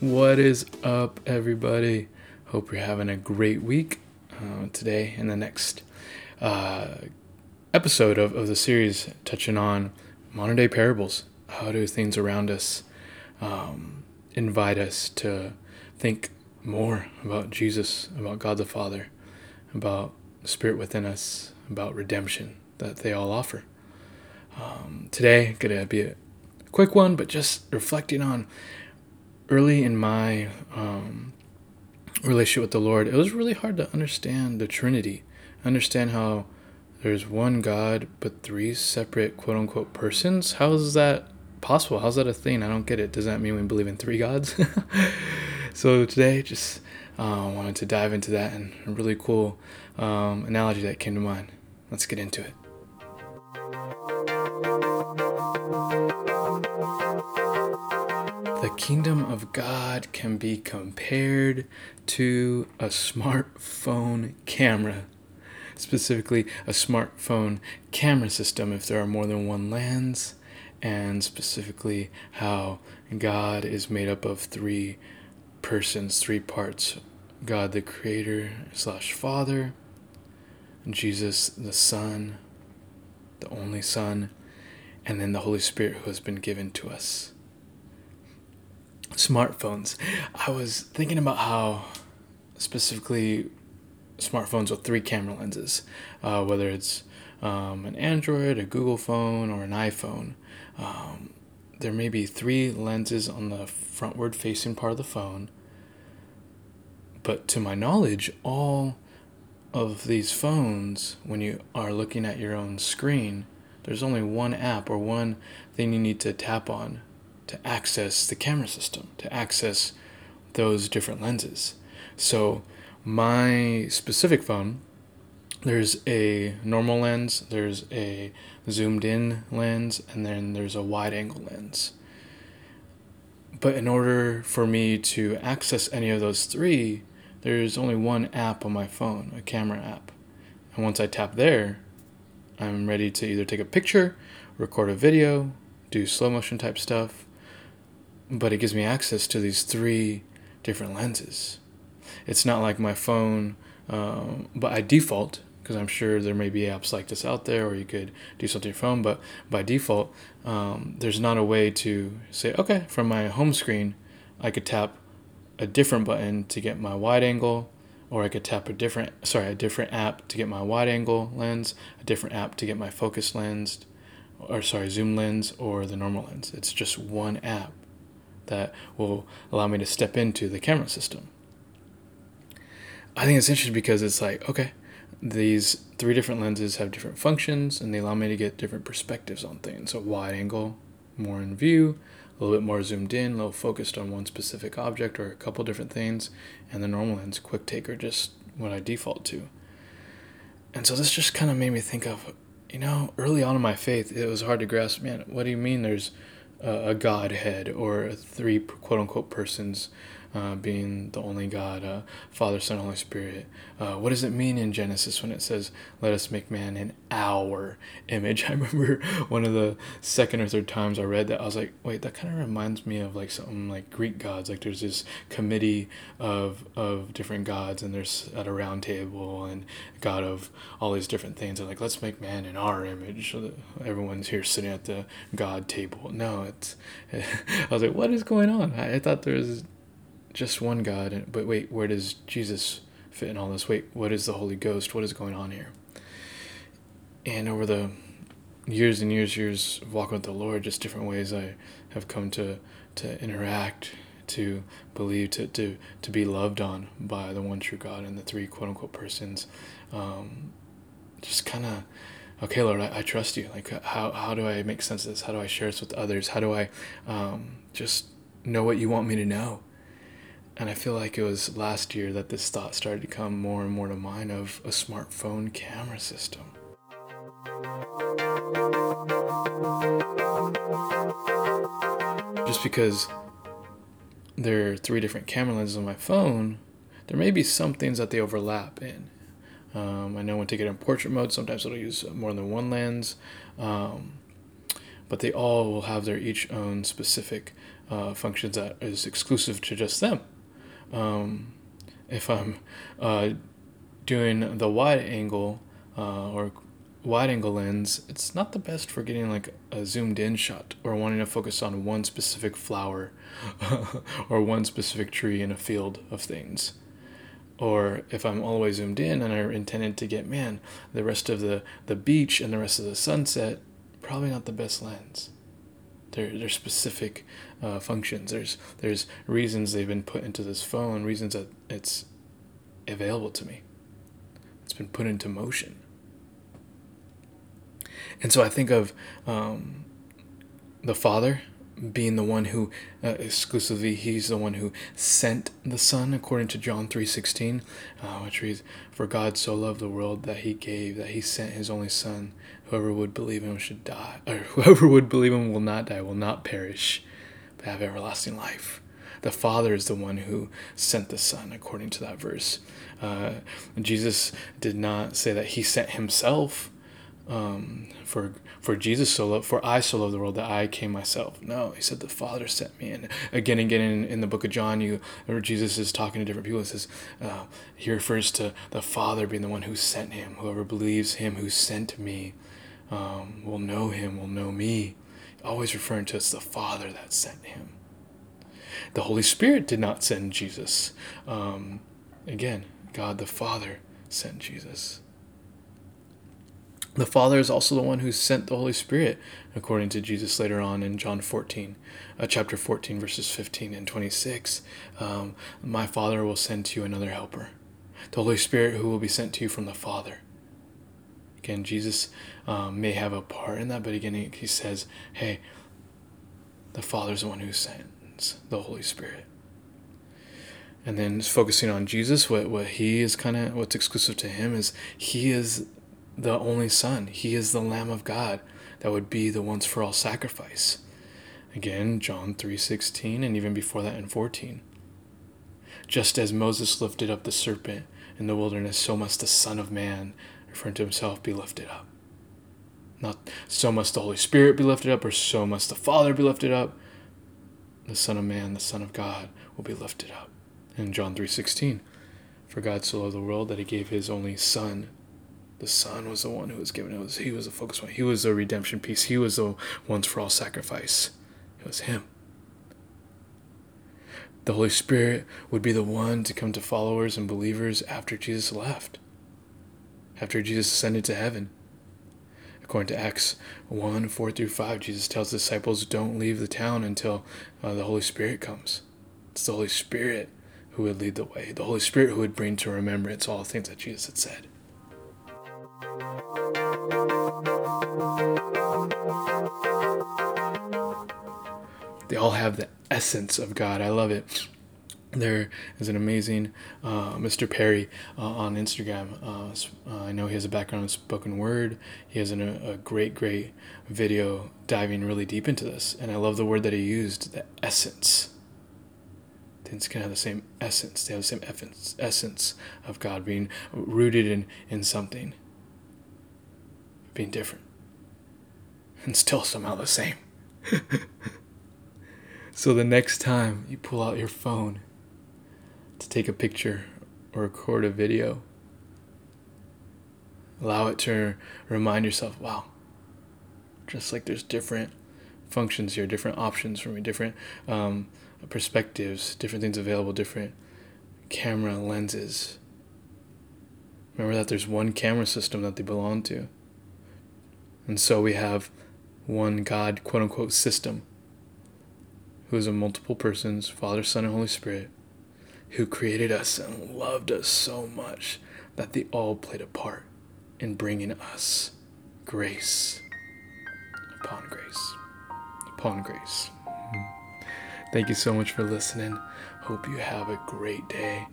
What is up, everybody? Hope you're having a great week uh, today and the next uh, episode of, of the series touching on modern day parables. How do things around us um, invite us to think more about Jesus, about God the Father, about the Spirit within us, about redemption that they all offer? Um, today, gonna be a quick one, but just reflecting on early in my um, relationship with the Lord, it was really hard to understand the Trinity. Understand how there's one God, but three separate quote unquote persons. How is that possible? How's that a thing? I don't get it. Does that mean we believe in three gods? so today, just uh, wanted to dive into that and a really cool um, analogy that came to mind. Let's get into it. The kingdom of God can be compared to a smartphone camera, specifically a smartphone camera system if there are more than one lens, and specifically how God is made up of three persons, three parts God the Creator slash Father, Jesus the Son, the only Son, and then the Holy Spirit who has been given to us smartphones. I was thinking about how specifically smartphones with three camera lenses, uh, whether it's um, an Android, a Google phone, or an iPhone. Um, there may be three lenses on the frontward facing part of the phone, but to my knowledge, all of these phones, when you are looking at your own screen, there's only one app or one thing you need to tap on to access the camera system, to access those different lenses. So, my specific phone, there's a normal lens, there's a zoomed in lens, and then there's a wide angle lens. But in order for me to access any of those three, there's only one app on my phone, a camera app. And once I tap there, I'm ready to either take a picture, record a video, do slow motion type stuff, but it gives me access to these three different lenses. It's not like my phone, um, but by default, because I'm sure there may be apps like this out there, or you could do something on your phone, but by default, um, there's not a way to say, okay, from my home screen, I could tap a different button to get my wide angle, or I could tap a different, sorry, a different app to get my wide angle lens, a different app to get my focus lens, or sorry, zoom lens, or the normal lens. It's just one app that will allow me to step into the camera system. I think it's interesting because it's like, okay, these three different lenses have different functions and they allow me to get different perspectives on things. So, wide angle, more in view, a little bit more zoomed in, a little focused on one specific object or a couple different things, and the normal lens, quick taker, just what I default to. And so, this just kind of made me think of, you know, early on in my faith, it was hard to grasp, man, what do you mean there's a godhead or three quote unquote persons uh, being the only God, uh, Father, Son, Holy Spirit. Uh, what does it mean in Genesis when it says, "Let us make man in our image"? I remember one of the second or third times I read that, I was like, "Wait, that kind of reminds me of like something like Greek gods. Like there's this committee of of different gods, and there's at a round table, and God of all these different things. And like, let's make man in our image. So that everyone's here sitting at the God table. No, it's. I was like, what is going on? I, I thought there was just one God. But wait, where does Jesus fit in all this? Wait, what is the Holy Ghost? What is going on here? And over the years and years, years of walking with the Lord, just different ways I have come to to interact, to believe, to to to be loved on by the one true God and the three quote unquote persons. Um, just kind of okay lord I, I, trust you like how, how do i make sense of this how do i share this with others how do i um, just know what you want me to know and I feel like it was last year that this thought started to come more and more to mind of a smartphone camera system. Just because there are three different camera lenses on my phone, there may be some things that they overlap in. Um, I know when taking it in portrait mode, sometimes it'll use more than one lens, um, but they all will have their each own specific uh, functions that is exclusive to just them. Um, if I'm uh, doing the wide angle uh, or wide angle lens, it's not the best for getting like a zoomed in shot or wanting to focus on one specific flower or one specific tree in a field of things. Or if I'm way zoomed in and I intended to get, man, the rest of the, the beach and the rest of the sunset, probably not the best lens. They're, they're specific uh, functions. There's there's reasons they've been put into this phone, reasons that it's available to me. It's been put into motion. And so I think of um, the Father being the one who uh, exclusively he's the one who sent the son according to john 3.16 uh, which reads for god so loved the world that he gave that he sent his only son whoever would believe him should die or whoever would believe him will not die will not perish have everlasting life the father is the one who sent the son according to that verse uh, jesus did not say that he sent himself um, for for Jesus so loved, for I so loved the world that I came myself. No, he said the Father sent me. And again and again in, in the book of John, you Jesus is talking to different people. It says uh, he refers to the Father being the one who sent him. Whoever believes him who sent me um, will know him, will know me. Always referring to it's the Father that sent him. The Holy Spirit did not send Jesus. Um, again, God the Father sent Jesus. The Father is also the one who sent the Holy Spirit, according to Jesus later on in John 14, uh, chapter 14, verses 15 and 26. Um, My Father will send to you another helper, the Holy Spirit who will be sent to you from the Father. Again, Jesus um, may have a part in that, but again, he, he says, hey, the Father's the one who sends the Holy Spirit. And then focusing on Jesus, what, what he is kind of, what's exclusive to him is he is the only Son. He is the Lamb of God that would be the once for all sacrifice. Again, John 3:16 and even before that in 14. Just as Moses lifted up the serpent in the wilderness, so must the Son of Man, referring to himself, be lifted up. Not so must the Holy Spirit be lifted up, or so must the Father be lifted up. The Son of Man, the Son of God, will be lifted up. In John 3:16, for God so loved the world that he gave his only Son the Son was the one who was given. It was he was the focus point. He was the redemption piece. He was the once for all sacrifice. It was him. The Holy Spirit would be the one to come to followers and believers after Jesus left. After Jesus ascended to heaven. According to Acts 1 4 through 5, Jesus tells disciples, Don't leave the town until uh, the Holy Spirit comes. It's the Holy Spirit who would lead the way, the Holy Spirit who would bring to remembrance all the things that Jesus had said. They all have the essence of God. I love it. There is an amazing uh, Mr. Perry uh, on Instagram. Uh, uh, I know he has a background in spoken word. He has an, a great, great video diving really deep into this. And I love the word that he used the essence. Things can have the same essence, they have the same essence, essence of God, being rooted in, in something, being different, and still somehow the same. So the next time you pull out your phone to take a picture or record a video, allow it to remind yourself, wow, just like there's different functions here, different options for me, different um, perspectives, different things available, different camera lenses. Remember that there's one camera system that they belong to. And so we have one God, quote unquote, system who is a multiple persons, Father, Son, and Holy Spirit, who created us and loved us so much that they all played a part in bringing us grace upon grace upon grace. Mm-hmm. Thank you so much for listening. Hope you have a great day.